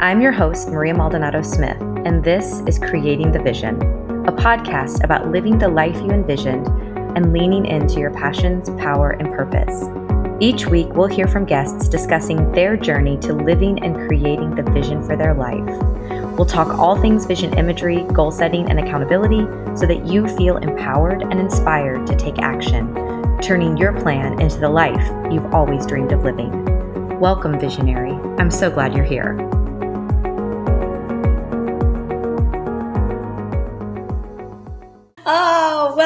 I'm your host, Maria Maldonado Smith, and this is Creating the Vision, a podcast about living the life you envisioned and leaning into your passions, power, and purpose. Each week, we'll hear from guests discussing their journey to living and creating the vision for their life. We'll talk all things vision imagery, goal setting, and accountability so that you feel empowered and inspired to take action, turning your plan into the life you've always dreamed of living. Welcome, visionary. I'm so glad you're here.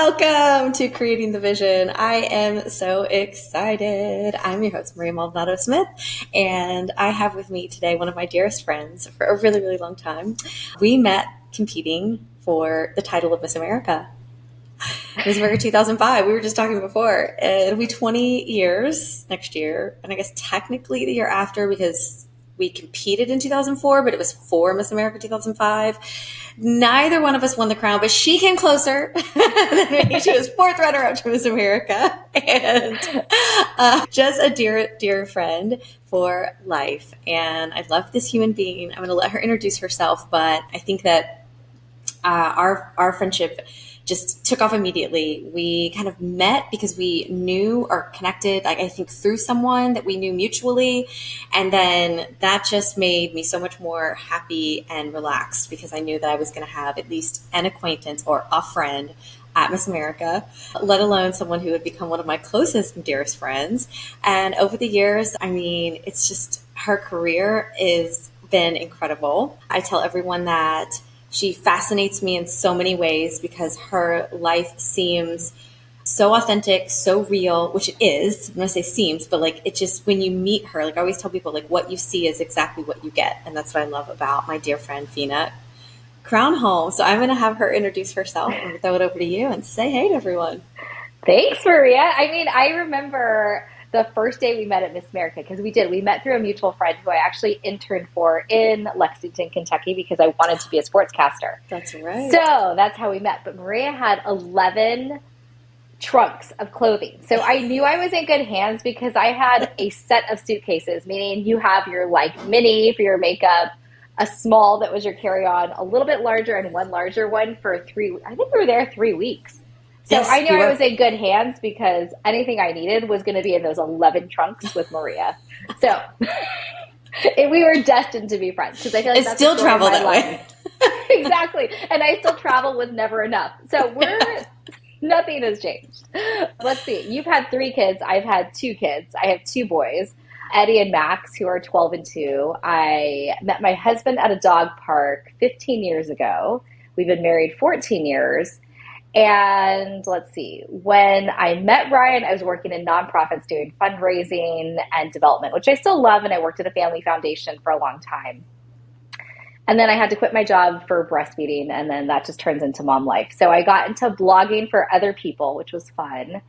Welcome to Creating the Vision. I am so excited. I'm your host, Maria Maldonado Smith, and I have with me today one of my dearest friends for a really, really long time. We met competing for the title of Miss America. Miss America 2005. We were just talking before. It'll be 20 years next year, and I guess technically the year after because we competed in 2004, but it was for Miss America 2005. Neither one of us won the crown, but she came closer than me. She was fourth runner up to Miss America and uh, just a dear, dear friend for life. And I love this human being. I'm going to let her introduce herself, but I think that uh, our, our friendship just took off immediately. We kind of met because we knew or connected, like I think through someone that we knew mutually. And then that just made me so much more happy and relaxed because I knew that I was going to have at least an acquaintance or a friend at Miss America, let alone someone who would become one of my closest and dearest friends. And over the years, I mean, it's just her career is been incredible. I tell everyone that she fascinates me in so many ways because her life seems so authentic, so real, which it is. I'm gonna say seems, but like it just when you meet her, like I always tell people, like what you see is exactly what you get, and that's what I love about my dear friend Veena Crownholm. So I'm gonna have her introduce herself and throw it over to you and say hey to everyone. Thanks, Maria. I mean, I remember the first day we met at Miss America because we did. We met through a mutual friend who I actually interned for in Lexington, Kentucky because I wanted to be a sportscaster. That's right. So that's how we met. But Maria had 11 trunks of clothing. So I knew I was in good hands because I had a set of suitcases, meaning you have your like mini for your makeup, a small that was your carry on, a little bit larger, and one larger one for three. I think we were there three weeks. So yes, I knew I was in good hands because anything I needed was going to be in those 11 trunks with Maria. So we were destined to be friends because I feel like it's still travel that way. exactly. And I still travel with never enough. So we're nothing has changed. Let's see. You've had three kids. I've had two kids. I have two boys. Eddie and Max, who are 12 and 2. I met my husband at a dog park 15 years ago. We've been married 14 years. And let's see, when I met Ryan, I was working in nonprofits doing fundraising and development, which I still love. And I worked at a family foundation for a long time. And then I had to quit my job for breastfeeding, and then that just turns into mom life. So I got into blogging for other people, which was fun.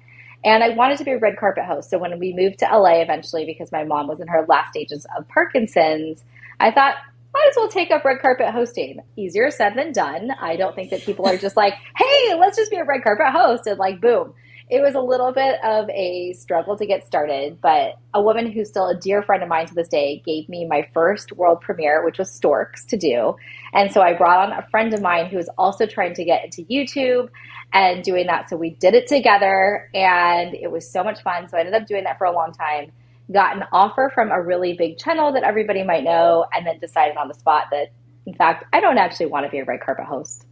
And I wanted to be a red carpet host. So when we moved to LA eventually, because my mom was in her last stages of Parkinson's, I thought, might as well take up red carpet hosting. Easier said than done. I don't think that people are just like, hey, let's just be a red carpet host and like, boom. It was a little bit of a struggle to get started, but a woman who's still a dear friend of mine to this day gave me my first world premiere, which was Storks to do. And so I brought on a friend of mine who was also trying to get into YouTube and doing that. So we did it together and it was so much fun. So I ended up doing that for a long time got an offer from a really big channel that everybody might know, and then decided on the spot that, in fact, I don't actually want to be a red carpet host.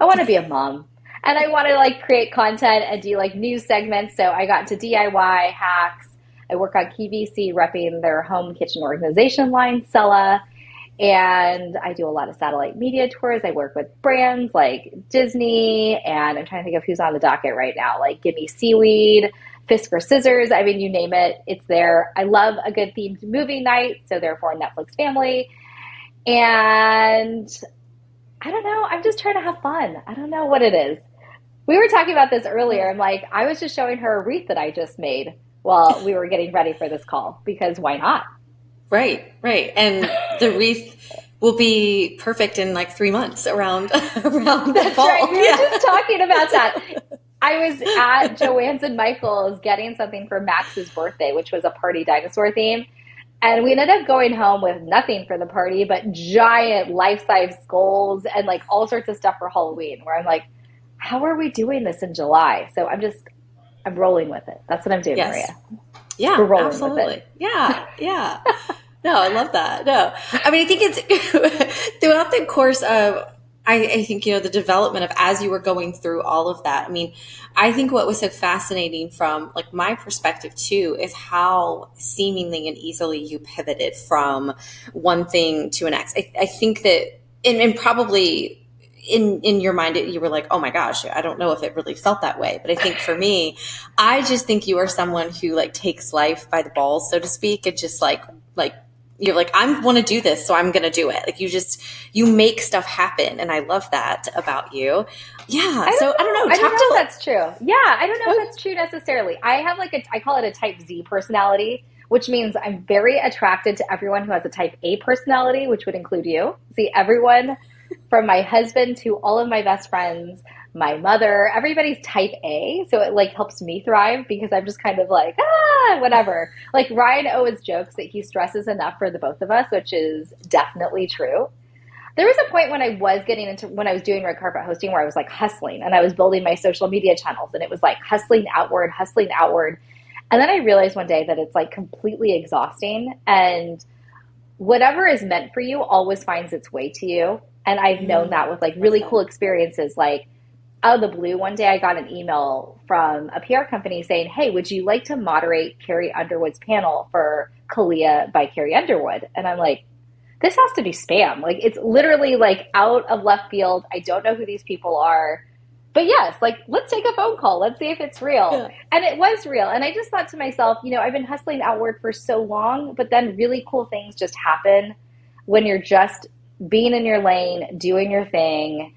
I want to be a mom. And I want to like create content and do like news segments. So I got into DIY hacks. I work on QVC repping their home kitchen organization line, Sella. And I do a lot of satellite media tours. I work with brands like Disney, and I'm trying to think of who's on the docket right now, like Gimme Seaweed, Fiskars Scissors. I mean, you name it, it's there. I love a good themed movie night, so therefore Netflix family. And I don't know, I'm just trying to have fun. I don't know what it is. We were talking about this earlier. I'm like, I was just showing her a wreath that I just made while we were getting ready for this call because why not? Right, right. And the wreath will be perfect in like three months around around the fall. Right. We were yeah. just talking about that. I was at Joann's and Michael's getting something for Max's birthday, which was a party dinosaur theme. And we ended up going home with nothing for the party, but giant life size skulls and like all sorts of stuff for Halloween. Where I'm like, how are we doing this in July? So I'm just, I'm rolling with it. That's what I'm doing, yes. Maria. Yeah, We're rolling absolutely. With it. Yeah, yeah. no, I love that. No, I mean, I think it's throughout the course of I, I, think, you know, the development of as you were going through all of that. I mean, I think what was so fascinating from like my perspective too is how seemingly and easily you pivoted from one thing to an next. I, I think that, and, and probably in in your mind you were like oh my gosh i don't know if it really felt that way but i think for me i just think you are someone who like takes life by the balls so to speak and just like like you're like i want to do this so i'm going to do it. Like you just you make stuff happen and i love that about you. Yeah I so i don't know i don't know if that's true. Yeah i don't know if that's true necessarily. I have like a i call it a type z personality which means i'm very attracted to everyone who has a type a personality which would include you. See everyone from my husband to all of my best friends my mother, everybody's type A. So it like helps me thrive because I'm just kind of like, ah, whatever. Like Ryan always jokes that he stresses enough for the both of us, which is definitely true. There was a point when I was getting into when I was doing red carpet hosting where I was like hustling and I was building my social media channels and it was like hustling outward, hustling outward. And then I realized one day that it's like completely exhausting and whatever is meant for you always finds its way to you. And I've known mm-hmm. that with like really cool experiences like out of the blue, one day I got an email from a PR company saying, Hey, would you like to moderate Carrie Underwood's panel for CALIA by Carrie Underwood? And I'm like, this has to be spam. Like, it's literally like out of left field. I don't know who these people are. But yes, like, let's take a phone call. Let's see if it's real. Yeah. And it was real. And I just thought to myself, you know, I've been hustling outward for so long, but then really cool things just happen when you're just being in your lane, doing your thing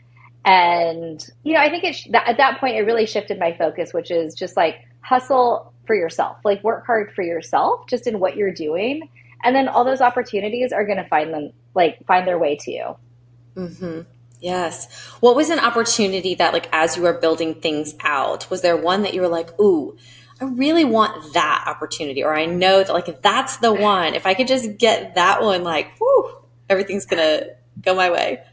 and, you know, I think it, at that point, it really shifted my focus, which is just like hustle for yourself, like work hard for yourself, just in what you're doing. And then all those opportunities are going to find them, like find their way to you. Mm-hmm. Yes. What was an opportunity that, like, as you were building things out, was there one that you were like, ooh, I really want that opportunity, or I know that, like, that's the one. If I could just get that one, like, whoo, everything's going to go my way.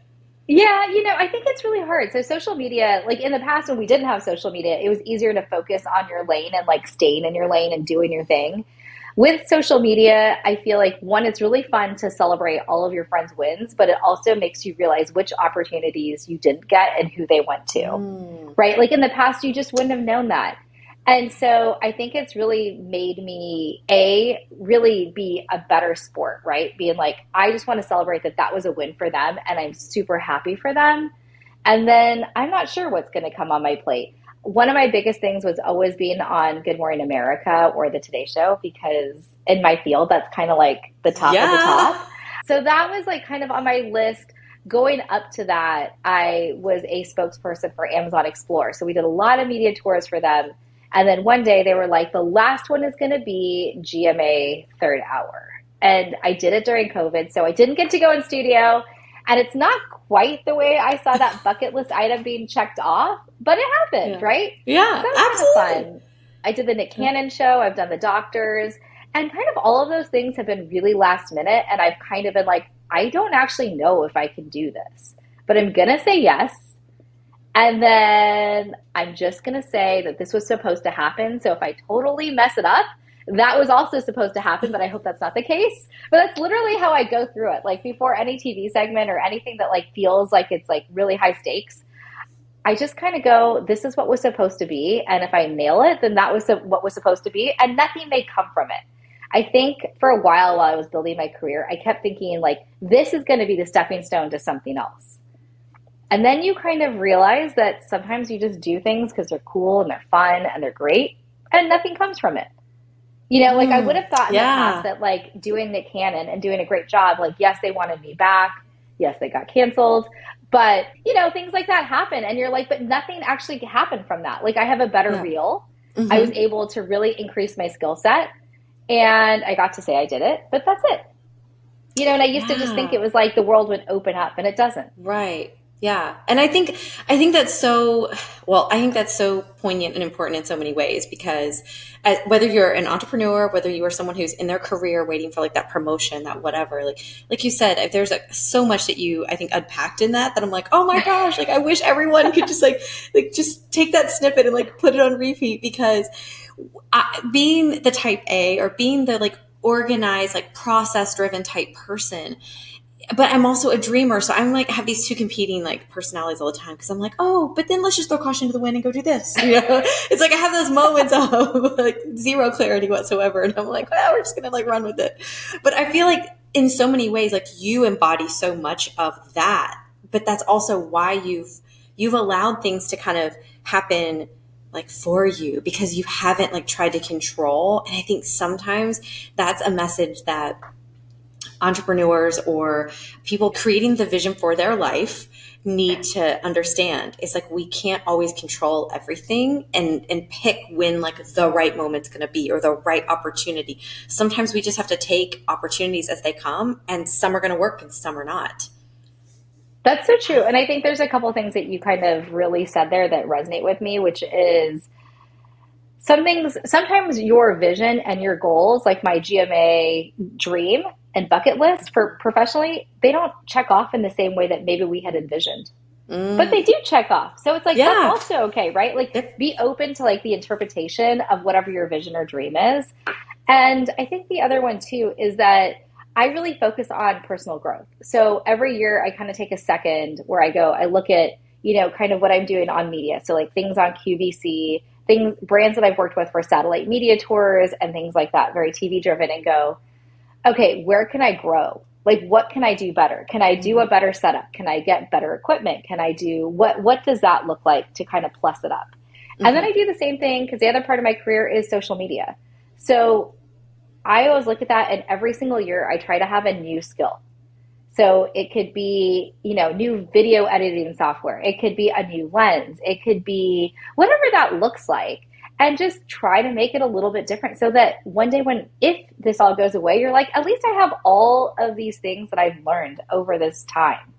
Yeah, you know, I think it's really hard. So social media, like in the past when we didn't have social media, it was easier to focus on your lane and like staying in your lane and doing your thing. With social media, I feel like one, it's really fun to celebrate all of your friends' wins, but it also makes you realize which opportunities you didn't get and who they went to. Mm. Right? Like in the past, you just wouldn't have known that. And so I think it's really made me a really be a better sport, right? Being like, I just want to celebrate that that was a win for them and I'm super happy for them. And then I'm not sure what's going to come on my plate. One of my biggest things was always being on Good Morning America or the Today Show because in my field, that's kind of like the top yeah. of the top. So that was like kind of on my list going up to that, I was a spokesperson for Amazon Explore. So we did a lot of media tours for them. And then one day they were like, the last one is going to be GMA third hour. And I did it during COVID. So I didn't get to go in studio. And it's not quite the way I saw that bucket list item being checked off, but it happened, yeah. right? Yeah, so absolutely. fun. I did the Nick Cannon show. I've done the doctors. And kind of all of those things have been really last minute. And I've kind of been like, I don't actually know if I can do this, but I'm going to say yes and then I'm just going to say that this was supposed to happen. So if I totally mess it up, that was also supposed to happen, but I hope that's not the case. But that's literally how I go through it. Like before any TV segment or anything that like feels like it's like really high stakes, I just kind of go, this is what was supposed to be. And if I nail it, then that was what was supposed to be. And nothing may come from it. I think for a while while I was building my career, I kept thinking like, this is going to be the stepping stone to something else. And then you kind of realize that sometimes you just do things because they're cool and they're fun and they're great and nothing comes from it. You know, like I mm, would have thought in yeah. the past that like doing Nick Cannon and doing a great job, like, yes, they wanted me back. Yes, they got canceled. But, you know, things like that happen. And you're like, but nothing actually happened from that. Like, I have a better yeah. reel. Mm-hmm. I was able to really increase my skill set. And I got to say I did it, but that's it. You know, and I used yeah. to just think it was like the world would open up, and it doesn't. Right. Yeah. And I think I think that's so well, I think that's so poignant and important in so many ways because uh, whether you're an entrepreneur, whether you are someone who's in their career waiting for like that promotion, that whatever, like like you said, if there's like so much that you I think unpacked in that that I'm like, "Oh my gosh, like I wish everyone could just like like just take that snippet and like put it on repeat because I, being the type A or being the like organized, like process driven type person, but I'm also a dreamer. So I'm like, have these two competing like personalities all the time. Cause I'm like, oh, but then let's just throw caution to the wind and go do this. You know, it's like I have those moments of like zero clarity whatsoever. And I'm like, well, we're just going to like run with it. But I feel like in so many ways, like you embody so much of that, but that's also why you've, you've allowed things to kind of happen like for you because you haven't like tried to control. And I think sometimes that's a message that entrepreneurs or people creating the vision for their life need to understand. It's like we can't always control everything and and pick when like the right moment's going to be or the right opportunity. Sometimes we just have to take opportunities as they come and some are going to work and some are not. That's so true. And i think there's a couple things that you kind of really said there that resonate with me which is some things sometimes your vision and your goals like my gma dream and bucket list for professionally, they don't check off in the same way that maybe we had envisioned. Mm. But they do check off. So it's like yeah. that's also okay, right? Like yep. be open to like the interpretation of whatever your vision or dream is. And I think the other one too is that I really focus on personal growth. So every year I kind of take a second where I go, I look at, you know, kind of what I'm doing on media. So like things on QVC, things brands that I've worked with for satellite media tours and things like that, very TV driven and go, okay, where can I grow? Like, what can I do better? Can I do a better setup? Can I get better equipment? Can I do what? What does that look like to kind of plus it up? Mm-hmm. And then mm-hmm. I do the same thing because the other part of my career is social media. So I always look at that, and every single year I try to have a new skill. So it could be, you know, new video editing software. It could be a new lens. It could be whatever that looks like and just try to make it a little bit different so that one day when if this all goes away you're like at least i have all of these things that i've learned over this time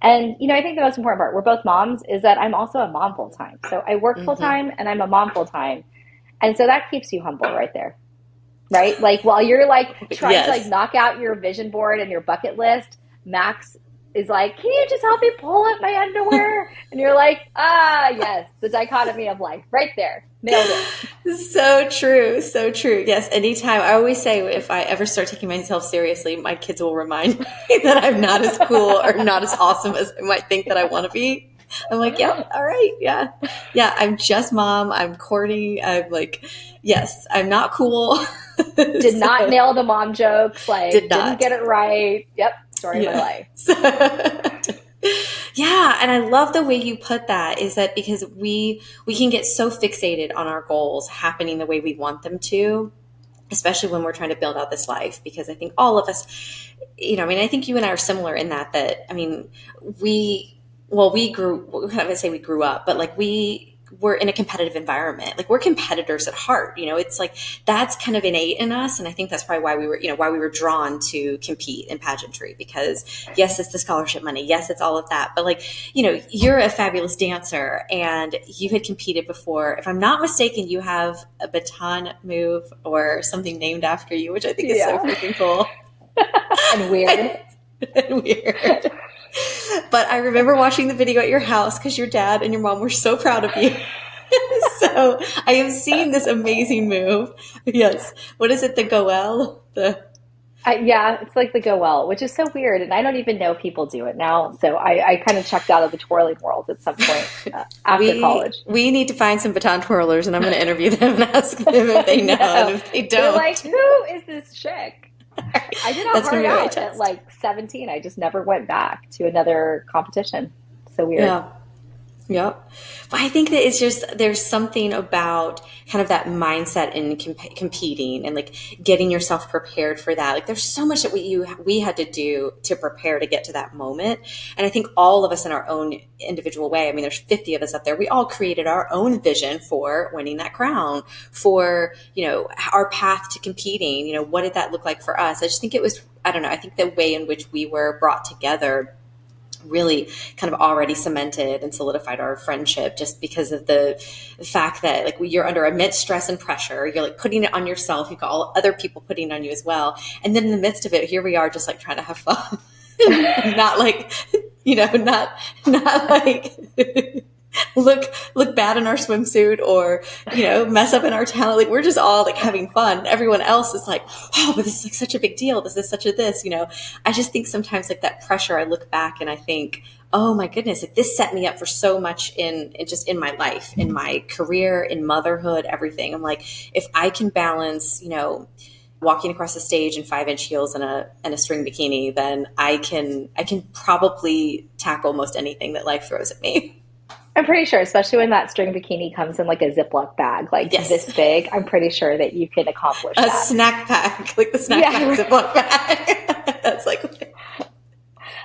and you know i think the most important part we're both moms is that i'm also a mom full time so i work mm-hmm. full time and i'm a mom full time and so that keeps you humble right there right like while you're like trying yes. to like knock out your vision board and your bucket list max is like, can you just help me pull up my underwear? and you're like, ah, yes, the dichotomy of life right there. Nailed it. So true. So true. Yes. Anytime I always say if I ever start taking myself seriously, my kids will remind me that I'm not as cool or not as awesome as I might think that I want to be. I'm like, yeah, all right. Yeah. Yeah. I'm just mom. I'm courting. I'm like, yes, I'm not cool. Did so, not nail the mom jokes. Like, did not. didn't get it right. Yep story yeah. of my life. yeah, and I love the way you put that is that because we we can get so fixated on our goals happening the way we want them to, especially when we're trying to build out this life because I think all of us you know, I mean, I think you and I are similar in that that I mean, we well, we grew I would say we grew up, but like we we're in a competitive environment. Like we're competitors at heart. You know, it's like that's kind of innate in us. And I think that's probably why we were, you know, why we were drawn to compete in pageantry because yes, it's the scholarship money. Yes, it's all of that. But like, you know, you're a fabulous dancer and you had competed before. If I'm not mistaken, you have a baton move or something named after you, which I think is yeah. so freaking cool. and weird. and weird. But I remember watching the video at your house because your dad and your mom were so proud of you. so I have seen this amazing move. Yes. What is it? The Goel? The uh, yeah, it's like the go Goel, which is so weird, and I don't even know people do it now. So I, I kind of checked out of the twirling world at some point uh, after we, college. We need to find some baton twirlers, and I'm going to interview them and ask them if they know. no. if they don't, They're like, who is this chick? I did a That's hard out at like 17. I just never went back to another competition. So weird. Yeah. Yep. But I think that it's just, there's something about kind of that mindset in comp- competing and like getting yourself prepared for that. Like there's so much that we, you, we had to do to prepare to get to that moment. And I think all of us in our own individual way, I mean, there's 50 of us up there. We all created our own vision for winning that crown, for, you know, our path to competing. You know, what did that look like for us? I just think it was, I don't know, I think the way in which we were brought together really kind of already cemented and solidified our friendship just because of the fact that like you're under immense stress and pressure. You're like putting it on yourself. You've got all other people putting on you as well. And then in the midst of it here we are just like trying to have fun. Not like you know not not like look look bad in our swimsuit or you know mess up in our talent. Like we're just all like having fun. Everyone else is like oh but this is like such a big deal. This is such a this you know? I just think sometimes like that pressure i look back and i think oh my goodness like this set me up for so much in, in just in my life in my career in motherhood everything. I'm like if i can balance you know walking across the stage in five inch heels and a and a string bikini then i can i can probably tackle most anything that life throws at me I'm pretty sure, especially when that string bikini comes in like a Ziploc bag, like yes. this big, I'm pretty sure that you can accomplish a that. snack pack, like the snack yeah. pack Ziploc bag. That's like.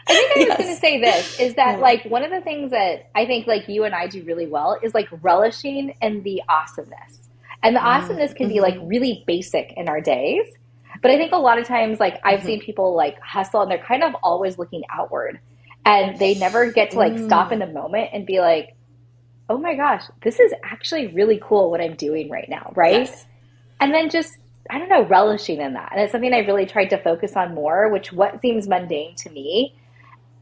I think I was going to say this is that like one of the things that I think like you and I do really well is like relishing in the awesomeness. And the mm-hmm. awesomeness can be like mm-hmm. really basic in our days. But I think a lot of times like I've mm-hmm. seen people like hustle and they're kind of always looking outward and they never get to like mm. stop in a moment and be like, oh my gosh, this is actually really cool what I'm doing right now, right? Yes. And then just, I don't know, relishing in that. And it's something I really tried to focus on more, which what seems mundane to me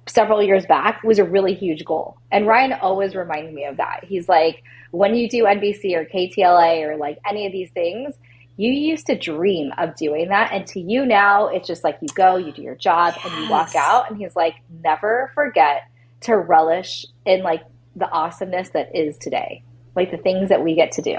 several years back was a really huge goal. And Ryan always reminded me of that. He's like, when you do NBC or KTLA or like any of these things, you used to dream of doing that. And to you now, it's just like you go, you do your job, yes. and you walk out. And he's like, never forget to relish in like the awesomeness that is today, like the things that we get to do.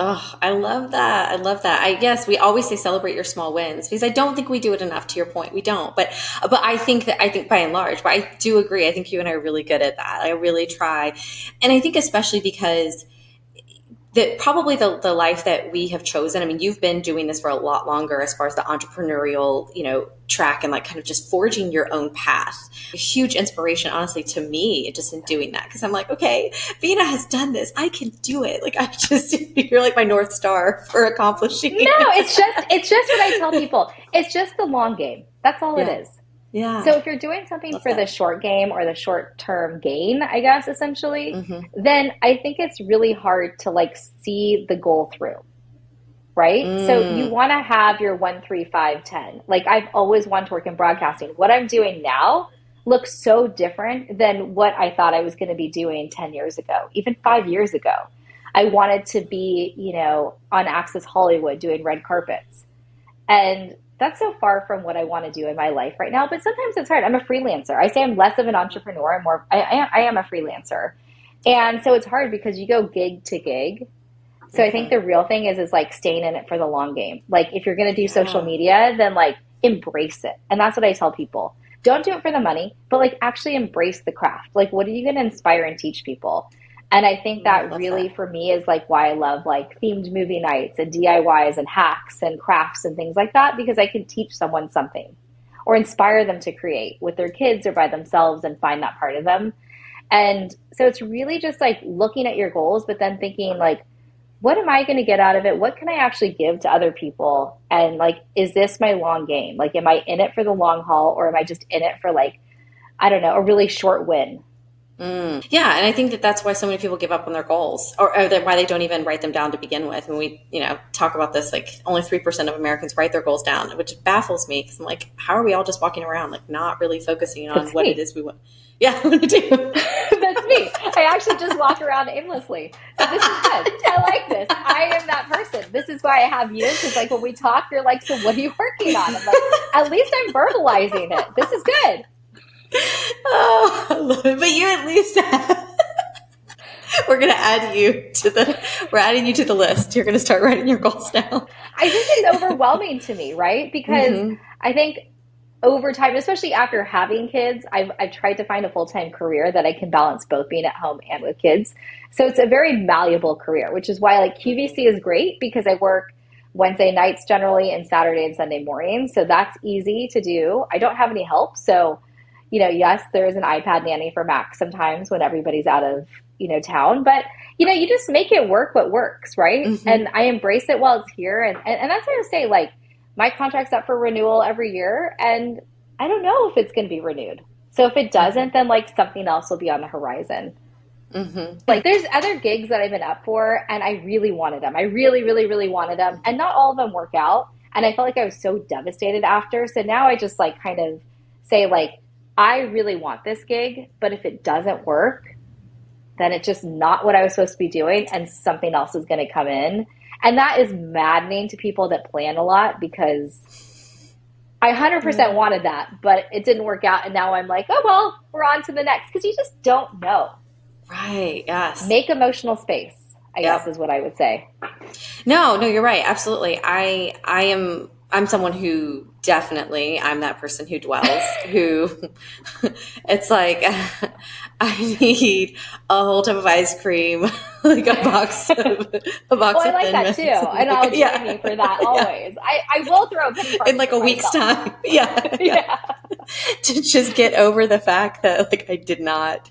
Oh, I love that. I love that. I guess we always say celebrate your small wins because I don't think we do it enough to your point. We don't. But but I think that I think by and large, but I do agree. I think you and I are really good at that. I really try. And I think especially because that probably the, the life that we have chosen. I mean, you've been doing this for a lot longer as far as the entrepreneurial, you know, track and like kind of just forging your own path. A huge inspiration, honestly, to me, just in doing that. Cause I'm like, okay, Veena has done this. I can do it. Like I just, you're like my North Star for accomplishing. No, it's just, it's just what I tell people. It's just the long game. That's all yeah. it is. Yeah. So if you're doing something Love for that. the short game or the short term gain, I guess essentially, mm-hmm. then I think it's really hard to like see the goal through. Right? Mm. So you want to have your 1 3 5 10. Like I've always wanted to work in broadcasting. What I'm doing now looks so different than what I thought I was going to be doing 10 years ago, even 5 years ago. I wanted to be, you know, on Access Hollywood doing red carpets. And that's so far from what I want to do in my life right now. But sometimes it's hard. I'm a freelancer. I say I'm less of an entrepreneur. I'm more. I, I, I am a freelancer, and so it's hard because you go gig to gig. So mm-hmm. I think the real thing is is like staying in it for the long game. Like if you're going to do social media, then like embrace it, and that's what I tell people. Don't do it for the money, but like actually embrace the craft. Like what are you going to inspire and teach people? And I think that I really that. for me is like why I love like themed movie nights and DIYs and hacks and crafts and things like that because I can teach someone something or inspire them to create with their kids or by themselves and find that part of them. And so it's really just like looking at your goals, but then thinking like, what am I going to get out of it? What can I actually give to other people? And like, is this my long game? Like, am I in it for the long haul or am I just in it for like, I don't know, a really short win? Mm. Yeah, and I think that that's why so many people give up on their goals, or, or why they don't even write them down to begin with. And we, you know, talk about this like only three percent of Americans write their goals down, which baffles me because I'm like, how are we all just walking around like not really focusing on that's what me. it is we want? Yeah, what do. that's me. I actually just walk around aimlessly. So this is good. I like this. I am that person. This is why I have you. Because like when we talk, you're like, so what are you working on? I'm like, at least I'm verbalizing it. This is good oh, I love it. But you at least have, we're going to add you to the we're adding you to the list. You're going to start writing your goals now. I think it's overwhelming to me, right? Because mm-hmm. I think over time, especially after having kids, I've, I've tried to find a full time career that I can balance both being at home and with kids. So it's a very malleable career, which is why like QVC is great because I work Wednesday nights generally and Saturday and Sunday mornings. So that's easy to do. I don't have any help. So you know, yes, there is an iPad nanny for Max sometimes when everybody's out of, you know, town, but you know, you just make it work what works, right? Mm-hmm. And I embrace it while it's here. And, and, and that's why I say, like, my contract's up for renewal every year, and I don't know if it's going to be renewed. So if it doesn't, then like something else will be on the horizon. Mm-hmm. Like there's other gigs that I've been up for and I really wanted them. I really, really, really wanted them. And not all of them work out. And I felt like I was so devastated after. So now I just like kind of say like, I really want this gig, but if it doesn't work, then it's just not what I was supposed to be doing and something else is going to come in. And that is maddening to people that plan a lot because I 100% mm. wanted that, but it didn't work out. And now I'm like, oh, well, we're on to the next because you just don't know. Right. Yes. Make emotional space. I yep. guess is what I would say. No, no, you're right. Absolutely. I I am I'm someone who definitely I'm that person who dwells who it's like I need a whole tub of ice cream like a box of a box well, oh, I like that too and I'll join yeah. you for that always yeah. I, I will throw a in like a week's time yeah yeah to just get over the fact that like I did not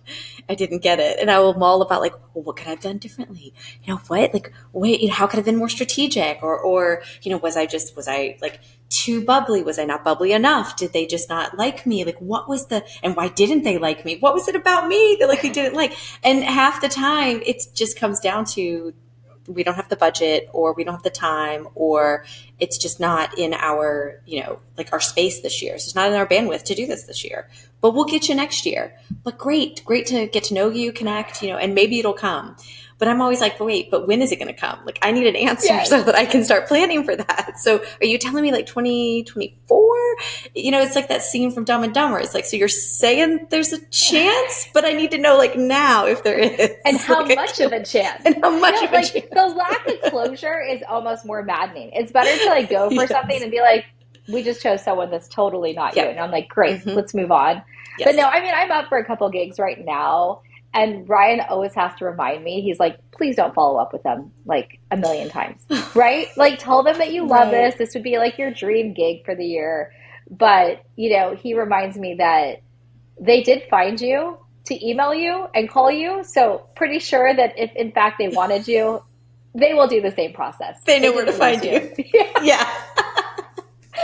I didn't get it. And I will mull about like, well, what could I have done differently? You know, what? Like, wait, you know, how could I have been more strategic? Or, or, you know, was I just, was I like too bubbly? Was I not bubbly enough? Did they just not like me? Like, what was the, and why didn't they like me? What was it about me that like they didn't like? And half the time it just comes down to we don't have the budget or we don't have the time or it's just not in our you know like our space this year so it's not in our bandwidth to do this this year but we'll get you next year but great great to get to know you connect you know and maybe it'll come but I'm always like, wait, but when is it going to come? Like, I need an answer yes. so that I can start planning for that. So, are you telling me like 2024? You know, it's like that scene from Dumb and Dumber. It's like, so you're saying there's a chance, but I need to know like now if there is. And how like, much of a chance? And how much of a like, chance? The lack of closure is almost more maddening. It's better to like go for yes. something and be like, we just chose someone that's totally not yep. you. And I'm like, great, mm-hmm. let's move on. Yes. But no, I mean, I'm up for a couple gigs right now. And Ryan always has to remind me, he's like, please don't follow up with them like a million times, right? Like, tell them that you love right. this. This would be like your dream gig for the year. But, you know, he reminds me that they did find you to email you and call you. So, pretty sure that if in fact they wanted you, they will do the same process. They know they where to find you. you. yeah. yeah.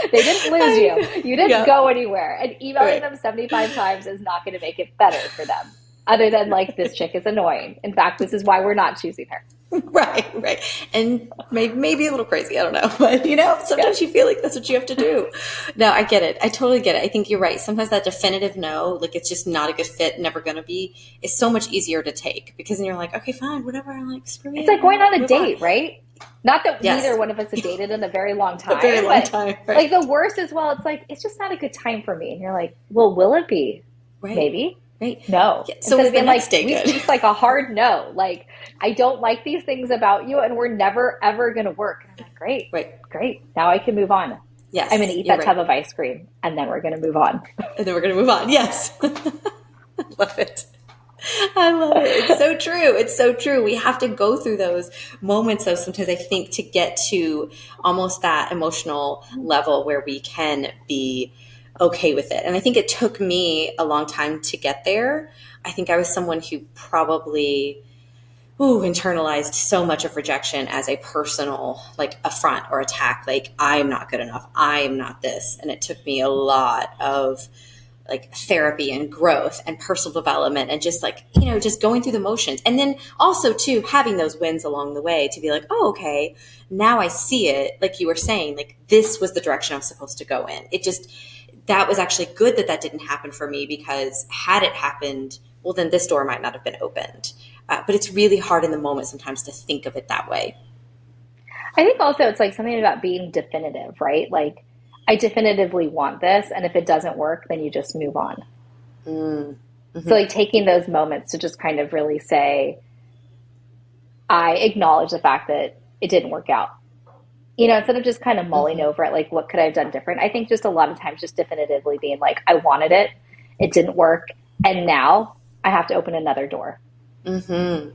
they didn't lose you. You didn't yeah. go anywhere. And emailing right. them 75 times is not going to make it better for them other than like this chick is annoying. In fact, this is why we're not choosing her. Right, right. And maybe, maybe a little crazy. I don't know. But, you know, sometimes yeah. you feel like that's what you have to do. No, I get it. I totally get it. I think you're right. Sometimes that definitive no, like it's just not a good fit, never going to be, is so much easier to take because then you're like, okay, fine, whatever. I'm like, screw It's like going on a date, on. right? Not that yes. neither one of us have dated in a very long time. a very long time. Right. Like the worst as well, it's like, it's just not a good time for me. And you're like, well, will it be? Right. Maybe. Right. No. Yeah. So it's like. It's like a hard no. Like, I don't like these things about you and we're never ever going to work. And I'm like, great. Right. Great. Now I can move on. Yes. I'm going to eat that right. tub of ice cream and then we're going to move on. And then we're going to move on. Yes. love it. I love it. It's so true. It's so true. We have to go through those moments, though, sometimes I think to get to almost that emotional level where we can be okay with it. And I think it took me a long time to get there. I think I was someone who probably ooh, internalized so much of rejection as a personal like affront or attack. Like I'm not good enough. I'm not this. And it took me a lot of like therapy and growth and personal development and just like you know just going through the motions and then also too having those wins along the way to be like oh okay now i see it like you were saying like this was the direction i was supposed to go in it just that was actually good that that didn't happen for me because had it happened, well, then this door might not have been opened. Uh, but it's really hard in the moment sometimes to think of it that way. I think also it's like something about being definitive, right? Like, I definitively want this, and if it doesn't work, then you just move on. Mm. Mm-hmm. So, like, taking those moments to just kind of really say, I acknowledge the fact that it didn't work out you know, instead of just kind of mulling mm-hmm. over it, like, what could I have done different? I think just a lot of times just definitively being like, I wanted it, it didn't work, and now I have to open another door. Hmm.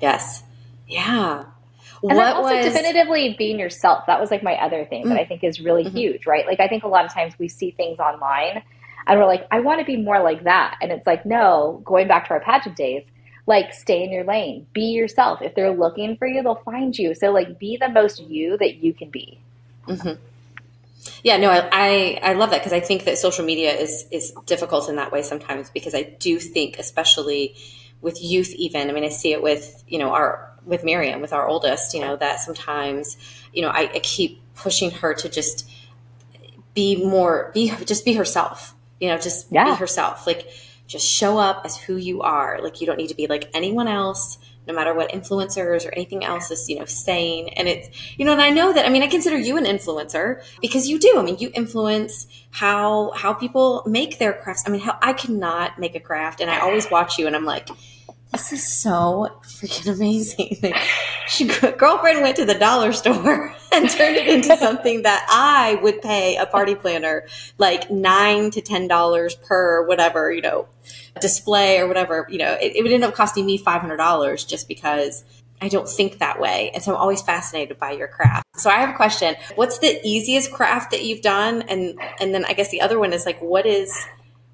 Yes. Yeah. And what also was... definitively being yourself. That was like my other thing that I mm. think is really mm-hmm. huge, right? Like, I think a lot of times we see things online and we're like, I want to be more like that. And it's like, no, going back to our pageant days, like stay in your lane be yourself if they're looking for you they'll find you so like be the most you that you can be mm-hmm. Yeah, no, I, I, I love that because I think that social media is is difficult in that way sometimes because I do think, especially with youth, even. I mean, I see it with you know our with Miriam, with our oldest. You know that sometimes you know I, I keep pushing her to just be more, be just be herself. You know, just yeah. be herself. Like just show up as who you are. Like you don't need to be like anyone else no matter what influencers or anything else is, you know, saying. And it's, you know, and I know that, I mean, I consider you an influencer because you do. I mean, you influence how, how people make their crafts. I mean, how I cannot make a craft and I always watch you and I'm like, this is so freaking amazing. Like, she, girlfriend went to the dollar store and turn it into something that I would pay a party planner like nine to ten dollars per whatever, you know, display or whatever, you know, it, it would end up costing me $500 just because I don't think that way. And so I'm always fascinated by your craft. So I have a question. What's the easiest craft that you've done? And, and then I guess the other one is like, what is,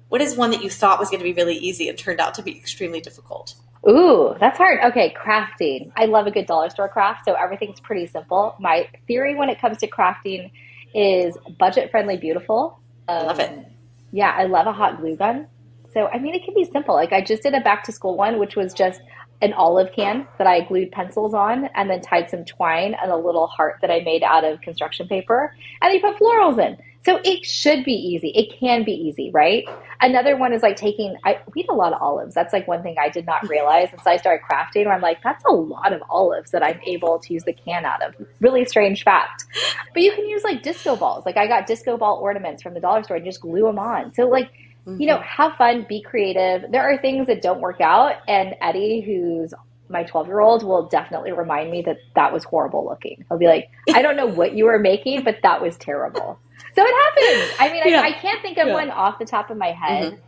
what is one that you thought was going to be really easy and turned out to be extremely difficult? Ooh, that's hard. Okay, crafting. I love a good dollar store craft, so everything's pretty simple. My theory when it comes to crafting is budget friendly, beautiful. Um, I love it. Yeah, I love a hot glue gun. So, I mean, it can be simple. Like I just did a back to school one, which was just an olive can that I glued pencils on and then tied some twine and a little heart that I made out of construction paper. And you put florals in. So it should be easy. It can be easy, right? Another one is like taking, I we eat a lot of olives. That's like one thing I did not realize. And so I started crafting where I'm like, that's a lot of olives that I'm able to use the can out of. Really strange fact. But you can use like disco balls. Like I got disco ball ornaments from the dollar store and just glue them on. So like Mm-hmm. You know, have fun, be creative. There are things that don't work out. And Eddie, who's my 12 year old, will definitely remind me that that was horrible looking. He'll be like, I don't know what you were making, but that was terrible. So it happens. I mean, yeah. I, I, can't think of yeah. one off the top of my head, mm-hmm.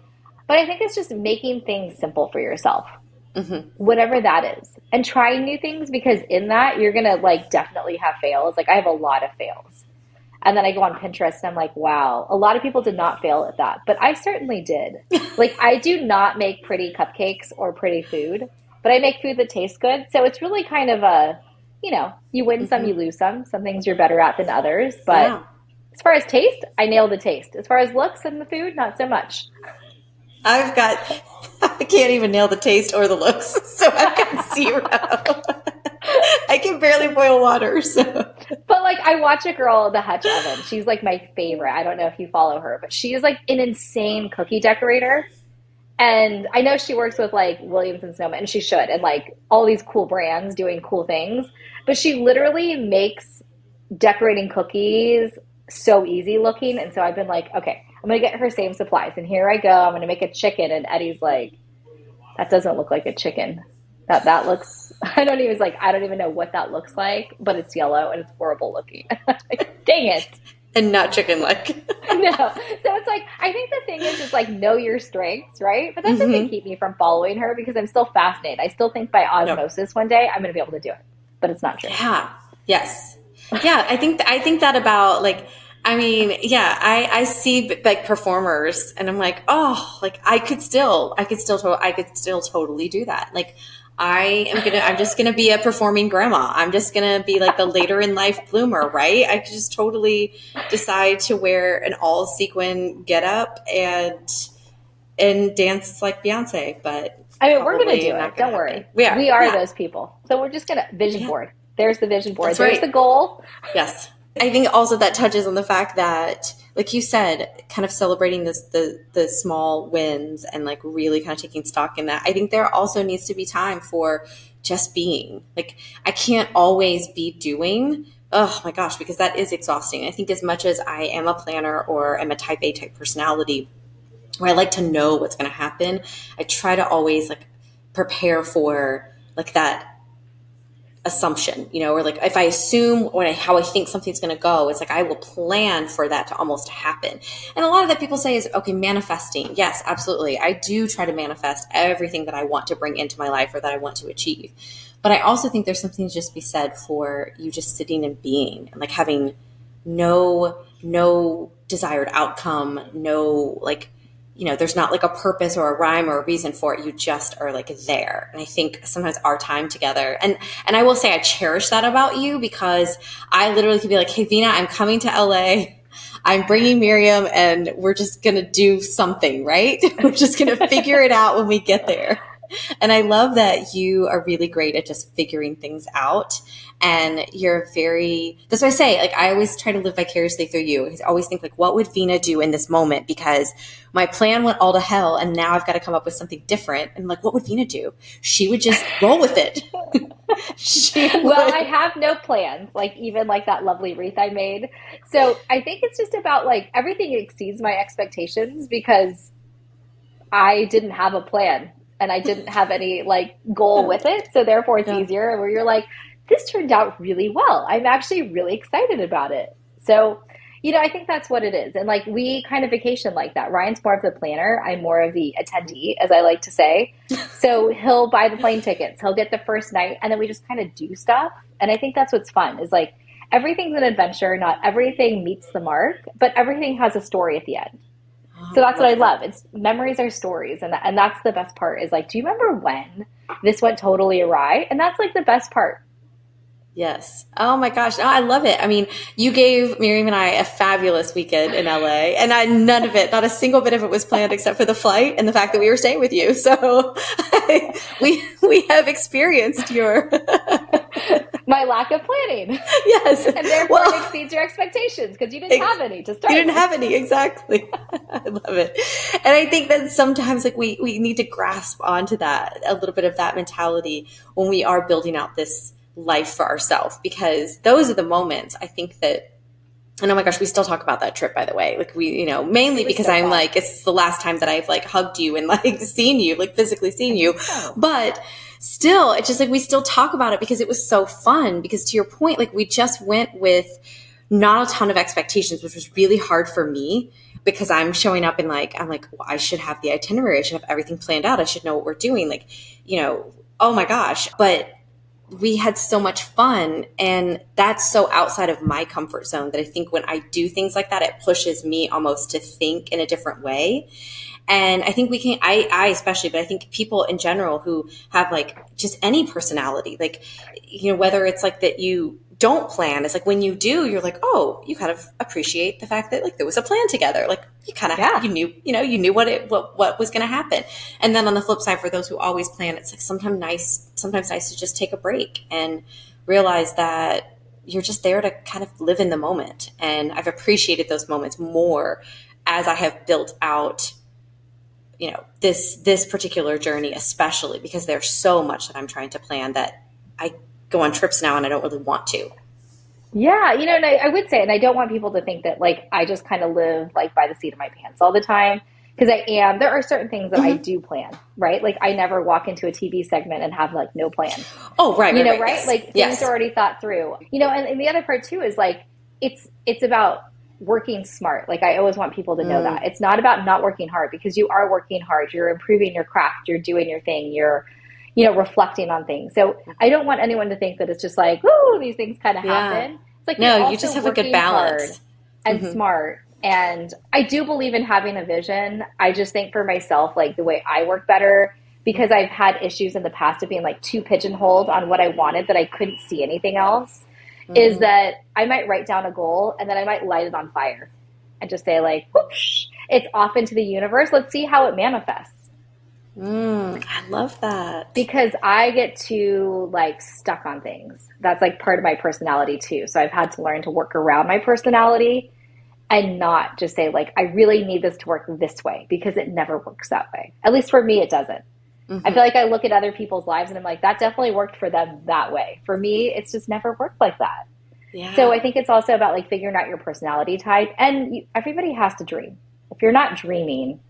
but I think it's just making things simple for yourself. Mm-hmm. Whatever that is, and trying new things because in that you're gonna like definitely have fails. Like I have a lot of fails, and then I go on Pinterest and I'm like, wow, a lot of people did not fail at that, but I certainly did. like, I do not make pretty cupcakes or pretty food, but I make food that tastes good. So it's really kind of a, you know, you win mm-hmm. some, you lose some. Some things you're better at than others. But yeah. As far as taste, I nail the taste. As far as looks and the food, not so much. I've got, I can't even nail the taste or the looks. So I've got zero. I can barely boil water. So. But like, I watch a girl, the Hutch Oven. She's like my favorite. I don't know if you follow her, but she is like an insane cookie decorator. And I know she works with like Williams and Sonoma, and she should, and like all these cool brands doing cool things. But she literally makes decorating cookies so easy looking. And so I've been like, okay, I'm gonna get her same supplies. And here I go. I'm gonna make a chicken. And Eddie's like, that doesn't look like a chicken. That that looks i don't even like i don't even know what that looks like but it's yellow and it's horrible looking. Dang it. And not chicken like no so it's like i think the thing is is like know your strengths right? But that doesn't mm-hmm. keep me from following her because i'm still fascinated. I still think by osmosis one day i'm going to be able to do it but it's not true. Yeah. Yes. Yeah. I think th- i think that about like I mean, yeah, I, I see like performers and I'm like, oh, like I could still, I could still, to- I could still totally do that. Like I am gonna I'm just gonna be a performing grandma. I'm just gonna be like the later in life bloomer, right? I could just totally decide to wear an all sequin get up and and dance like Beyonce, but I mean we're gonna do it. Don't worry. We are. We are yeah. those people. So we're just gonna vision yeah. board. There's the vision board. That's There's right. the goal. Yes. I think also that touches on the fact that like you said, kind of celebrating this the the small wins and like really kind of taking stock in that. I think there also needs to be time for just being. Like I can't always be doing. Oh my gosh, because that is exhausting. I think as much as I am a planner or am a type A type personality where I like to know what's going to happen, I try to always like prepare for like that assumption, you know, or like if I assume when I, how I think something's going to go, it's like I will plan for that to almost happen. And a lot of that people say is, okay, manifesting. Yes, absolutely. I do try to manifest everything that I want to bring into my life or that I want to achieve. But I also think there's something to just be said for you just sitting and being and like having no, no desired outcome, no like, you know, there's not like a purpose or a rhyme or a reason for it. You just are like there. And I think sometimes our time together and, and I will say I cherish that about you because I literally could be like, Hey, Veena, I'm coming to LA I'm bringing Miriam and we're just going to do something, right? we're just going to figure it out when we get there. And I love that you are really great at just figuring things out. And you're very, that's what I say. Like, I always try to live vicariously through you. I always think, like, what would Veena do in this moment? Because my plan went all to hell and now I've got to come up with something different. And like, what would Veena do? She would just roll with it. well, I have no plans, like even like that lovely wreath I made. So I think it's just about like everything exceeds my expectations because I didn't have a plan and I didn't have any like goal with it. So therefore it's yeah. easier where you're like, this turned out really well. I'm actually really excited about it. So you know, I think that's what it is. And like we kind of vacation like that. Ryan's more of the planner. I'm more of the attendee, as I like to say. so he'll buy the plane tickets, he'll get the first night, and then we just kind of do stuff. And I think that's what's fun is like everything's an adventure. Not everything meets the mark, but everything has a story at the end. So that's what I love. It's memories are stories, and and that's the best part. Is like, do you remember when this went totally awry? And that's like the best part Yes. Oh my gosh. Oh, I love it. I mean, you gave Miriam and I a fabulous weekend in LA, and I, none of it, not a single bit of it was planned except for the flight and the fact that we were staying with you. So we we have experienced your my lack of planning. Yes. And therefore well, it exceeds your expectations because you didn't ex- have any to start. You didn't have any, exactly. I love it. And I think that sometimes like we we need to grasp onto that, a little bit of that mentality when we are building out this life for ourselves because those are the moments I think that and oh my gosh, we still talk about that trip, by the way. Like we, you know, mainly because I'm fun. like, it's the last time that I've like hugged you and like seen you, like physically seen you. But still, it's just like we still talk about it because it was so fun. Because to your point, like we just went with not a ton of expectations, which was really hard for me because I'm showing up and like, I'm like, well, I should have the itinerary. I should have everything planned out. I should know what we're doing. Like, you know, oh my gosh. But we had so much fun and that's so outside of my comfort zone that i think when i do things like that it pushes me almost to think in a different way. And i think we can i i especially but i think people in general who have like just any personality like you know whether it's like that you don't plan. It's like when you do you're like oh you kind of appreciate the fact that like there was a plan together. Like you kind of yeah. you knew you know you knew what it what, what was going to happen. And then on the flip side for those who always plan it's like sometimes nice sometimes nice to just take a break and realize that you're just there to kind of live in the moment. And i've appreciated those moments more as i have built out you know this this particular journey especially because there's so much that i'm trying to plan that i go on trips now and I don't really want to. Yeah, you know, and I, I would say, and I don't want people to think that like I just kind of live like by the seat of my pants all the time because I am. There are certain things that mm-hmm. I do plan, right? Like I never walk into a TV segment and have like no plan. Oh, right, you right, know, right? Yes. Like yes. things are already thought through. You know, and, and, the other part too is like it's it's about working smart. Like I always want people to know mm. that it's not about not working hard because you are working hard. You're improving your craft. You're doing your thing. You're you know, reflecting on things. So I don't want anyone to think that it's just like, oh, these things kind of yeah. happen. It's like no, you just have a good balance and mm-hmm. smart. And I do believe in having a vision. I just think for myself, like the way I work better, because I've had issues in the past of being like too pigeonholed on what I wanted that I couldn't see anything else, mm-hmm. is that I might write down a goal and then I might light it on fire and just say like, whoosh, it's off into the universe. Let's see how it manifests. Mm, I love that. Because I get too like stuck on things. That's like part of my personality too. So I've had to learn to work around my personality and not just say like I really need this to work this way because it never works that way. At least for me it doesn't. Mm-hmm. I feel like I look at other people's lives and I'm like that definitely worked for them that way. For me it's just never worked like that. Yeah. So I think it's also about like figuring out your personality type and you, everybody has to dream. If you're not dreaming,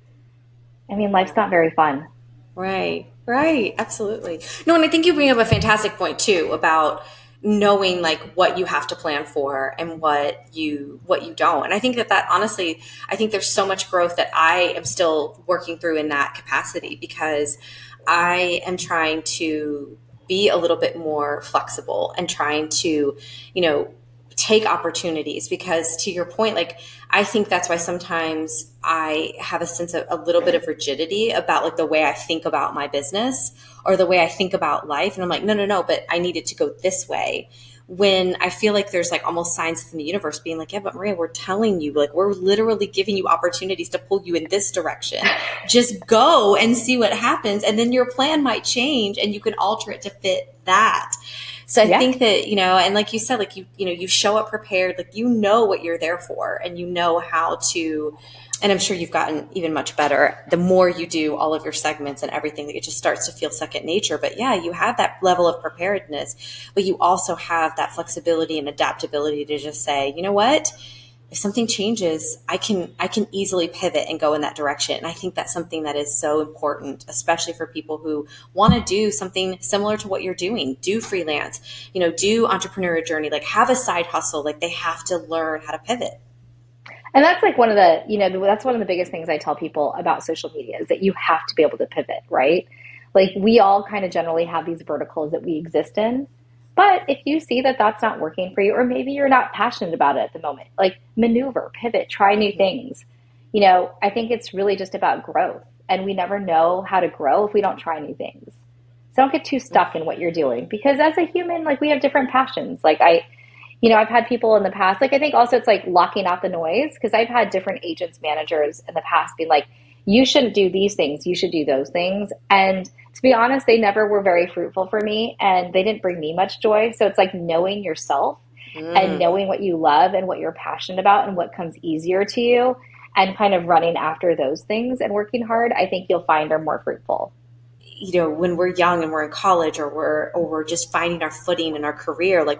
I mean, life's not very fun. Right, right, absolutely. No, and I think you bring up a fantastic point too about knowing like what you have to plan for and what you what you don't and i think that that honestly i think there's so much growth that i am still working through in that capacity because i am trying to be a little bit more flexible and trying to you know take opportunities because to your point like i think that's why sometimes i have a sense of a little bit of rigidity about like the way i think about my business or the way i think about life. And i'm like no no no but i need it to go this way when I feel like there's like almost signs from the universe being like, yeah, but Maria, we're telling you, like, we're literally giving you opportunities to pull you in this direction. Just go and see what happens. And then your plan might change and you can alter it to fit that. So I yeah. think that, you know, and like you said, like you, you know, you show up prepared, like you know what you're there for and you know how to, and I'm sure you've gotten even much better the more you do all of your segments and everything it just starts to feel second nature. But yeah you have that level of preparedness but you also have that flexibility and adaptability to just say you know what? If something changes i can i can easily pivot and go in that direction. And i think that's something that is so important especially for people who want to do something similar to what you're doing. Do freelance you know do entrepreneurial journey like have a side hustle like they have to learn how to pivot and that's like one of the, you know, that's one of the biggest things I tell people about social media is that you have to be able to pivot, right? Like we all kind of generally have these verticals that we exist in. But if you see that that's not working for you, or maybe you're not passionate about it at the moment, like maneuver, pivot, try new mm-hmm. things. You know, I think it's really just about growth. And we never know how to grow if we don't try new things. So don't get too stuck in what you're doing because as a human, like we have different passions. Like I, you know, I've had people in the past, like I think also it's like locking out the noise because I've had different agents, managers in the past being like, you shouldn't do these things, you should do those things. And to be honest, they never were very fruitful for me and they didn't bring me much joy. So it's like knowing yourself mm. and knowing what you love and what you're passionate about and what comes easier to you and kind of running after those things and working hard, I think you'll find are more fruitful you know when we're young and we're in college or we're or we're just finding our footing in our career like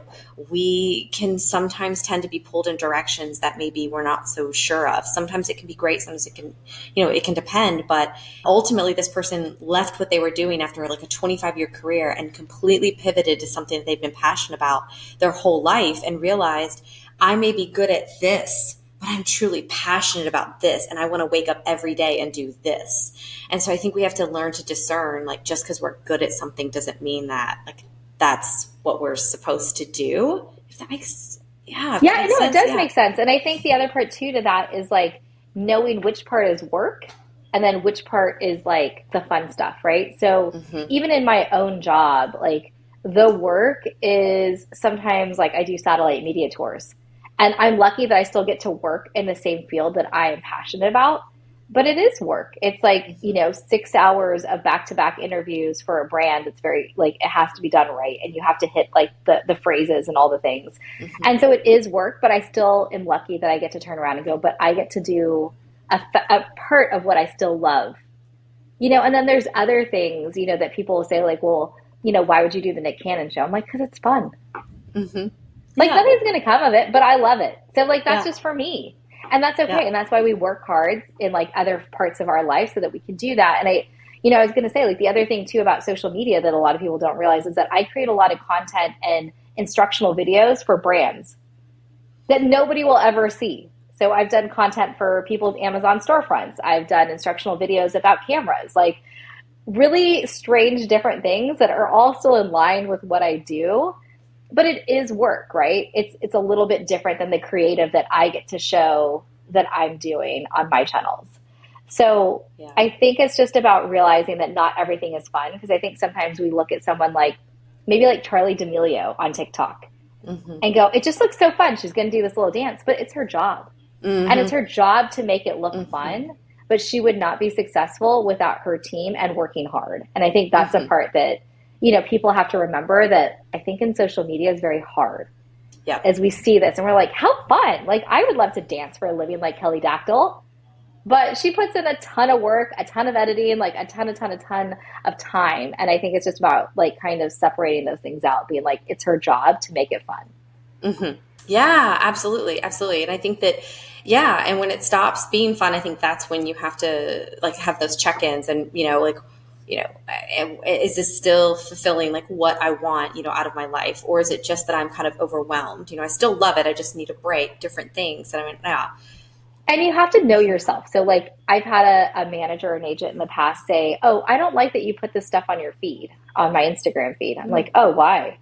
we can sometimes tend to be pulled in directions that maybe we're not so sure of. Sometimes it can be great sometimes it can you know it can depend but ultimately this person left what they were doing after like a 25 year career and completely pivoted to something that they've been passionate about their whole life and realized i may be good at this but I'm truly passionate about this and I want to wake up every day and do this. And so I think we have to learn to discern like just because we're good at something doesn't mean that like that's what we're supposed to do. If that makes yeah. Yeah, no, sense, it does yeah. make sense. And I think the other part too to that is like knowing which part is work and then which part is like the fun stuff, right? So mm-hmm. even in my own job, like the work is sometimes like I do satellite media tours and I'm lucky that I still get to work in the same field that I am passionate about. But it is work. It's like, you know, six hours of back to back interviews for a brand. It's very, like, it has to be done right. And you have to hit, like, the, the phrases and all the things. Mm-hmm. And so it is work, but I still am lucky that I get to turn around and go, but I get to do a, a part of what I still love. You know, and then there's other things, you know, that people will say, like, well, you know, why would you do the Nick Cannon show? I'm like, because it's fun. Mm-hmm. Like yeah. nothing's going to come of it, but I love it. So like that's yeah. just for me. And that's okay. Yeah. And that's why we work hard in like other parts of our life so that we can do that. And I you know, I was going to say like the other thing too about social media that a lot of people don't realize is that I create a lot of content and instructional videos for brands that nobody will ever see. So I've done content for people's Amazon storefronts. I've done instructional videos about cameras, like really strange different things that are all still in line with what I do but it is work, right? It's it's a little bit different than the creative that I get to show that I'm doing on my channels. So yeah. I think it's just about realizing that not everything is fun because I think sometimes we look at someone like maybe like Charlie D'Amelio on TikTok mm-hmm. and go, it just looks so fun. She's going to do this little dance, but it's her job. Mm-hmm. And it's her job to make it look mm-hmm. fun, but she would not be successful without her team and working hard. And I think that's a mm-hmm. part that you know, people have to remember that I think in social media is very hard. Yeah. As we see this and we're like, how fun. Like I would love to dance for a living like Kelly Dactyl. But she puts in a ton of work, a ton of editing, like a ton, a ton, a ton of time. And I think it's just about like kind of separating those things out, being like, it's her job to make it fun. Mm-hmm. Yeah, absolutely. Absolutely. And I think that, yeah. And when it stops being fun, I think that's when you have to like have those check ins and, you know, like, you know, is this still fulfilling like what I want, you know, out of my life? Or is it just that I'm kind of overwhelmed? You know, I still love it. I just need a break, different things. And I mean, yeah. And you have to know yourself. So, like, I've had a, a manager, or an agent in the past say, Oh, I don't like that you put this stuff on your feed, on my Instagram feed. I'm mm-hmm. like, Oh, why?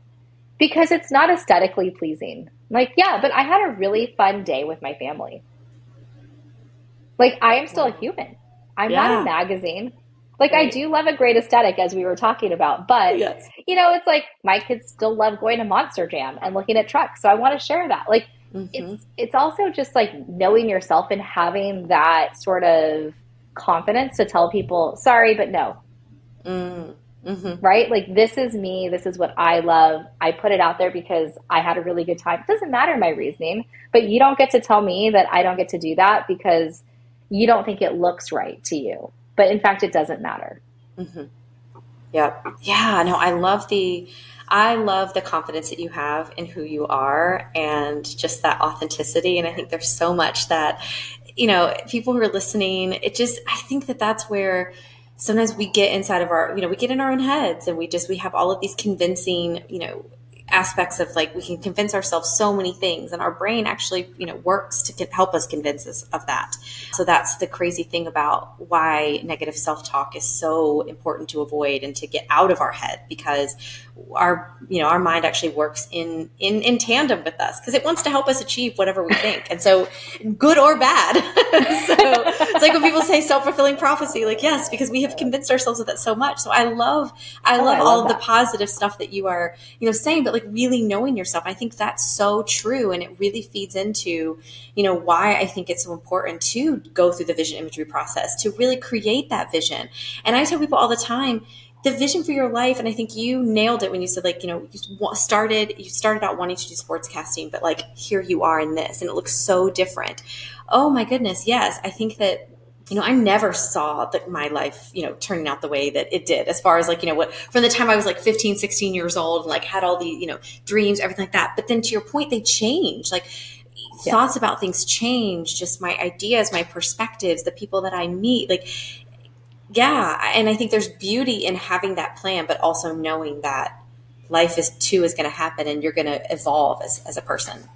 Because it's not aesthetically pleasing. I'm like, yeah, but I had a really fun day with my family. Like, I am still a human. I'm yeah. not a magazine. Like right. I do love a great aesthetic as we were talking about, but yes. you know, it's like my kids still love going to Monster Jam and looking at trucks. So I want to share that. Like mm-hmm. it's it's also just like knowing yourself and having that sort of confidence to tell people, sorry, but no. Mm. Mm-hmm. Right? Like, this is me. This is what I love. I put it out there because I had a really good time. It doesn't matter my reasoning, but you don't get to tell me that I don't get to do that because you don't think it looks right to you. But in fact, it doesn't matter. Mm-hmm. Yeah. Yeah. No, I love the. I love the confidence that you have in who you are and just that authenticity. And I think there's so much that, you know, people who are listening, it just, I think that that's where sometimes we get inside of our, you know, we get in our own heads and we just, we have all of these convincing, you know, aspects of like we can convince ourselves so many things and our brain actually you know works to help us convince us of that. So that's the crazy thing about why negative self-talk is so important to avoid and to get out of our head because our you know our mind actually works in in in tandem with us because it wants to help us achieve whatever we think. And so good or bad. So it's like when people say self-fulfilling prophecy like yes because we have convinced ourselves of that so much. So i love i love, oh, I love all of the positive stuff that you are you know saying but like really knowing yourself. I think that's so true and it really feeds into you know why i think it's so important to go through the vision imagery process to really create that vision. And i tell people all the time the vision for your life and i think you nailed it when you said like you know you started you started out wanting to do sports casting but like here you are in this and it looks so different oh my goodness yes i think that you know i never saw that my life you know turning out the way that it did as far as like you know what from the time i was like 15 16 years old and like had all the you know dreams everything like that but then to your point they change like yeah. thoughts about things change just my ideas my perspectives the people that i meet like yeah and i think there's beauty in having that plan but also knowing that life is too is going to happen and you're going to evolve as, as a person.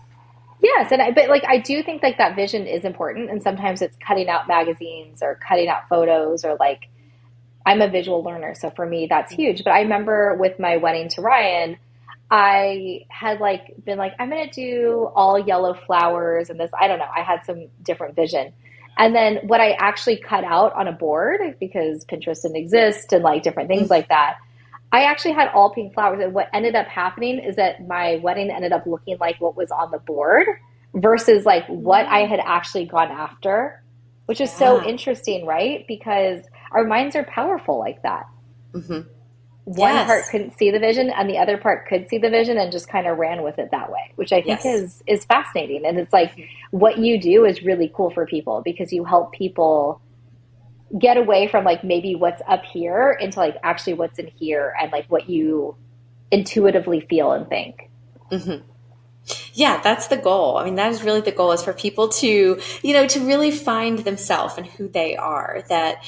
Yes and I, but like i do think like that vision is important and sometimes it's cutting out magazines or cutting out photos or like i'm a visual learner so for me that's mm-hmm. huge. But i remember with my wedding to ryan i had like been like i'm going to do all yellow flowers and this i don't know i had some different vision and then what I actually cut out on a board because Pinterest didn't exist and like different things like that. I actually had all pink flowers. And what ended up happening is that my wedding ended up looking like what was on the board versus like what I had actually gone after, which is so interesting, right? Because our minds are powerful like that. Mm-hmm one yes. part couldn't see the vision and the other part could see the vision and just kind of ran with it that way which i think yes. is is fascinating and it's like what you do is really cool for people because you help people get away from like maybe what's up here into like actually what's in here and like what you intuitively feel and think mm-hmm. Yeah, that's the goal. I mean, that is really the goal is for people to, you know, to really find themselves and who they are. That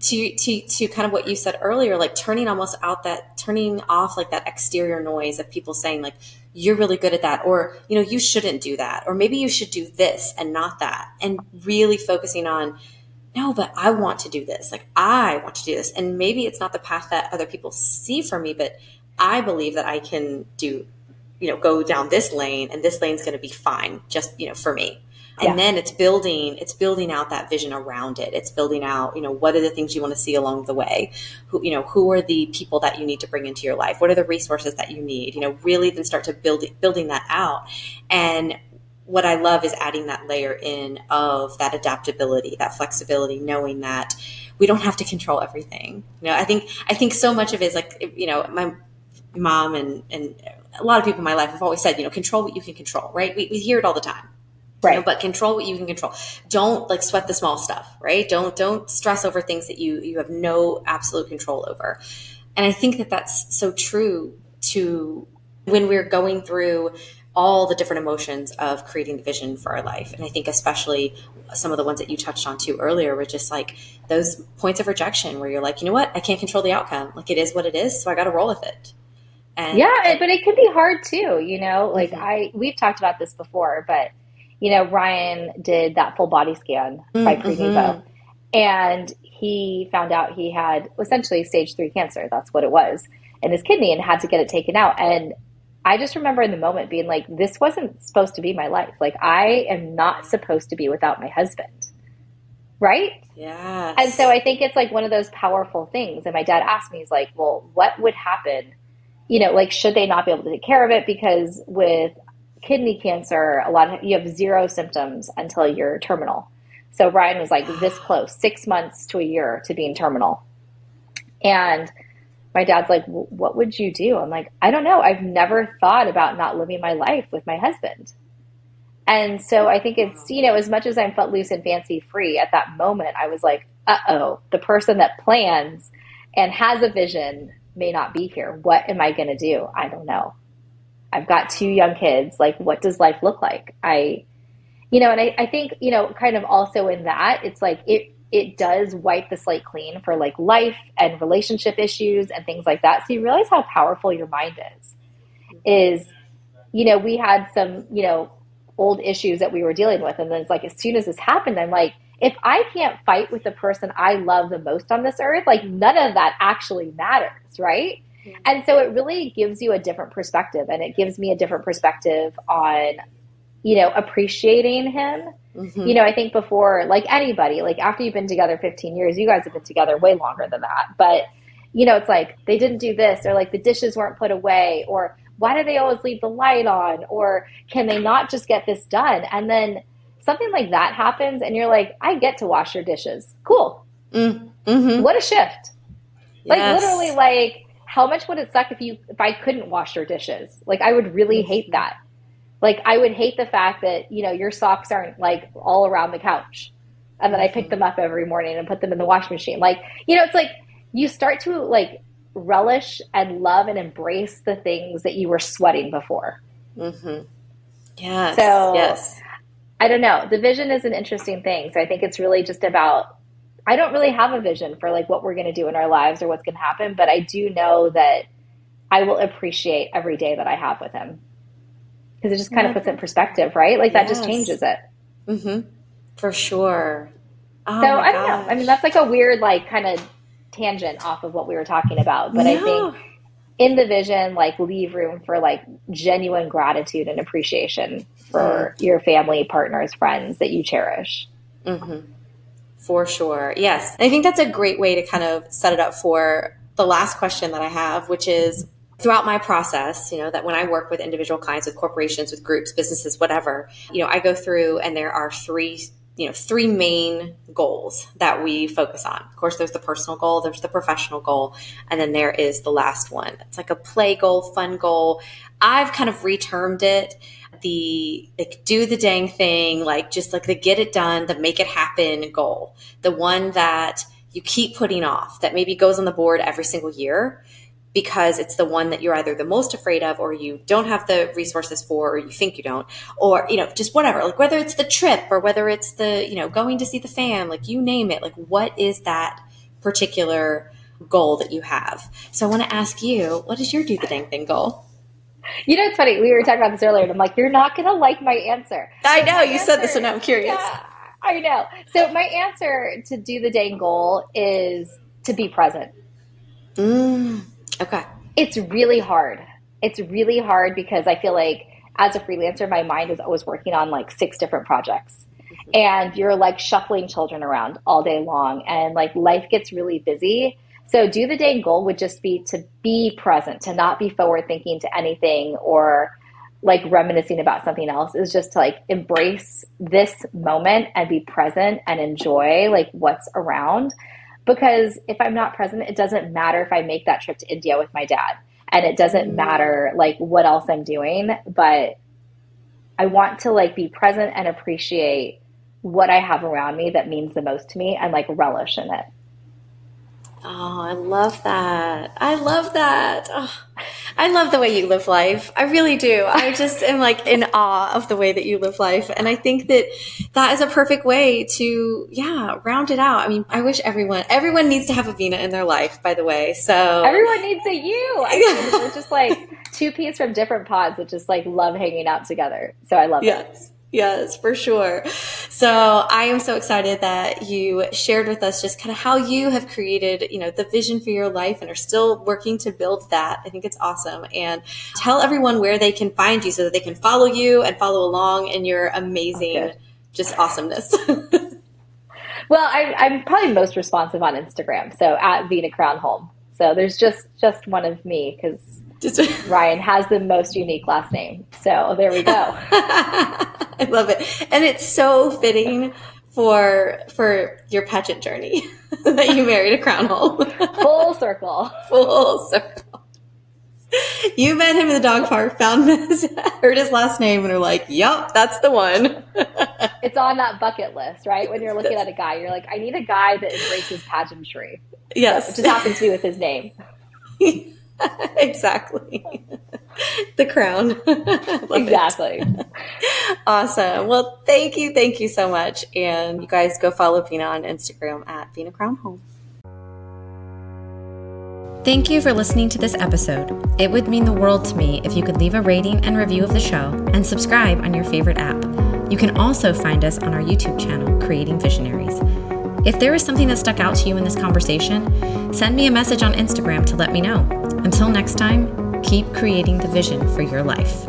to to to kind of what you said earlier, like turning almost out that turning off like that exterior noise of people saying like you're really good at that or you know you shouldn't do that or maybe you should do this and not that and really focusing on no but i want to do this like i want to do this and maybe it's not the path that other people see for me but i believe that i can do you know, go down this lane and this lane's going to be fine just, you know, for me. And yeah. then it's building, it's building out that vision around it. It's building out, you know, what are the things you want to see along the way? Who, you know, who are the people that you need to bring into your life? What are the resources that you need? You know, really then start to build building that out. And what I love is adding that layer in of that adaptability, that flexibility, knowing that we don't have to control everything. You know, I think I think so much of it is like you know, my mom and and a lot of people in my life have always said, you know, control what you can control, right? We, we hear it all the time. Right. You know, but control what you can control. Don't like sweat the small stuff, right? Don't don't stress over things that you you have no absolute control over. And I think that that's so true to when we're going through all the different emotions of creating the vision for our life. And I think especially some of the ones that you touched on too earlier were just like those points of rejection where you're like, you know what, I can't control the outcome. Like it is what it is, so I got to roll with it. And, yeah, but it can be hard too, you know. Like mm-hmm. I, we've talked about this before, but you know, Ryan did that full body scan mm-hmm. by Prenuvo, and he found out he had essentially stage three cancer. That's what it was in his kidney, and had to get it taken out. And I just remember in the moment being like, "This wasn't supposed to be my life. Like I am not supposed to be without my husband." right? Yeah. And so I think it's like one of those powerful things. And my dad asked me, he's like, well, what would happen? You know, like, should they not be able to take care of it? Because with kidney cancer, a lot of you have zero symptoms until you're terminal. So Ryan was like this close, six months to a year to being terminal. And my dad's like, what would you do? I'm like, I don't know. I've never thought about not living my life with my husband. And so I think it's, you know, as much as I'm felt loose and fancy free at that moment, I was like, uh oh, the person that plans and has a vision may not be here. What am I going to do? I don't know. I've got two young kids. Like, what does life look like? I, you know, and I, I think, you know, kind of also in that, it's like it, it does wipe the slate clean for like life and relationship issues and things like that. So you realize how powerful your mind is. Is, you know, we had some, you know, old issues that we were dealing with. And then it's like, as soon as this happened, I'm like, if I can't fight with the person I love the most on this earth, like none of that actually matters, right? Mm-hmm. And so it really gives you a different perspective and it gives me a different perspective on, you know, appreciating him. Mm-hmm. You know, I think before, like anybody, like after you've been together 15 years, you guys have been together way longer than that. But, you know, it's like they didn't do this or like the dishes weren't put away or why do they always leave the light on? Or can they not just get this done? And then something like that happens, and you're like, I get to wash your dishes. Cool. Mm, hmm What a shift. Like literally, like how much would it suck if you if I couldn't wash your dishes? Like I would really mm-hmm. hate that. Like I would hate the fact that you know your socks aren't like all around the couch, and then I pick mm-hmm. them up every morning and put them in the washing machine. Like you know, it's like you start to like relish and love and embrace the things that you were sweating before. Mm-hmm. Yes. So, yes. I don't know. The vision is an interesting thing. So I think it's really just about, I don't really have a vision for like what we're going to do in our lives or what's going to happen, but I do know that I will appreciate every day that I have with him because it just kind of puts it in perspective, right? Like yes. that just changes it. Mm-hmm. For sure. Oh so I don't know. I mean, that's like a weird, like, kind of tangent off of what we were talking about, but no. I think in the vision, like leave room for like genuine gratitude and appreciation for mm. your family, partners, friends that you cherish. Mm-hmm. For sure. Yes. I think that's a great way to kind of set it up for the last question that I have, which is throughout my process, you know, that when I work with individual clients, with corporations, with groups, businesses, whatever, you know, I go through and there are three you know three main goals that we focus on of course there's the personal goal there's the professional goal and then there is the last one it's like a play goal fun goal i've kind of retermed it the like do the dang thing like just like the get it done the make it happen goal. The one that you keep putting off that maybe goes on the board every single year because it's the one that you're either the most afraid of or you don't have the resources for or you think you don't. Or you know just whatever like whether it's the trip or whether it's the you know going to see the fam like you name it like what is that particular goal that you have? So i want to ask you what is your do the dang thing goal you know it's funny we were talking about this earlier and i'm like you're not gonna like my answer i know you answer, said this and now i'm curious yeah, i know so my answer to do the dang goal is to be present mm Okay. It's really hard. It's really hard because I feel like as a freelancer, my mind is always working on like six different projects. Mm-hmm. And you're like shuffling children around all day long, and like life gets really busy. So, do the day goal would just be to be present, to not be forward thinking to anything or like reminiscing about something else is just to like embrace this moment and be present and enjoy like what's around because if I'm not present, it doesn't matter if I make that trip to India with my dad. And it doesn't mm. matter like what else I'm doing, but I want to like be present and appreciate what I have around me that means the most to me and like relish in it. Oh, I love that. I love that. Oh, I love the way you live life. I really do. I just am like in awe of the way that you live life. And I think that that is a perfect way to, yeah, round it out. I mean, I wish everyone, everyone needs to have a Veena in their life, by the way. So everyone needs a you. I mean, we're just like two peas from different pods that just like love hanging out together. So I love yes. it. Yes, for sure. So I am so excited that you shared with us just kind of how you have created, you know, the vision for your life and are still working to build that. I think it's awesome. And tell everyone where they can find you so that they can follow you and follow along in your amazing, okay. just awesomeness. Well, I'm, I'm probably most responsive on Instagram, so at Veena Crownholm. So there's just just one of me because Ryan has the most unique last name. So there we go. I love it, and it's so fitting for for your pageant journey that you married a Crownholm. Full circle. Full circle. You met him in the dog park, found his, heard his last name, and are like, "Yep, that's the one." it's on that bucket list, right? When you're looking at a guy, you're like, "I need a guy that embraces pageantry." Yes, so it just happens to be with his name. exactly. the crown. exactly. It. Awesome. Well, thank you. Thank you so much. And you guys go follow Veena on Instagram at Veena Crownholm. Thank you for listening to this episode. It would mean the world to me if you could leave a rating and review of the show and subscribe on your favorite app. You can also find us on our YouTube channel, Creating Visionaries. If there is something that stuck out to you in this conversation, send me a message on Instagram to let me know. Until next time, keep creating the vision for your life.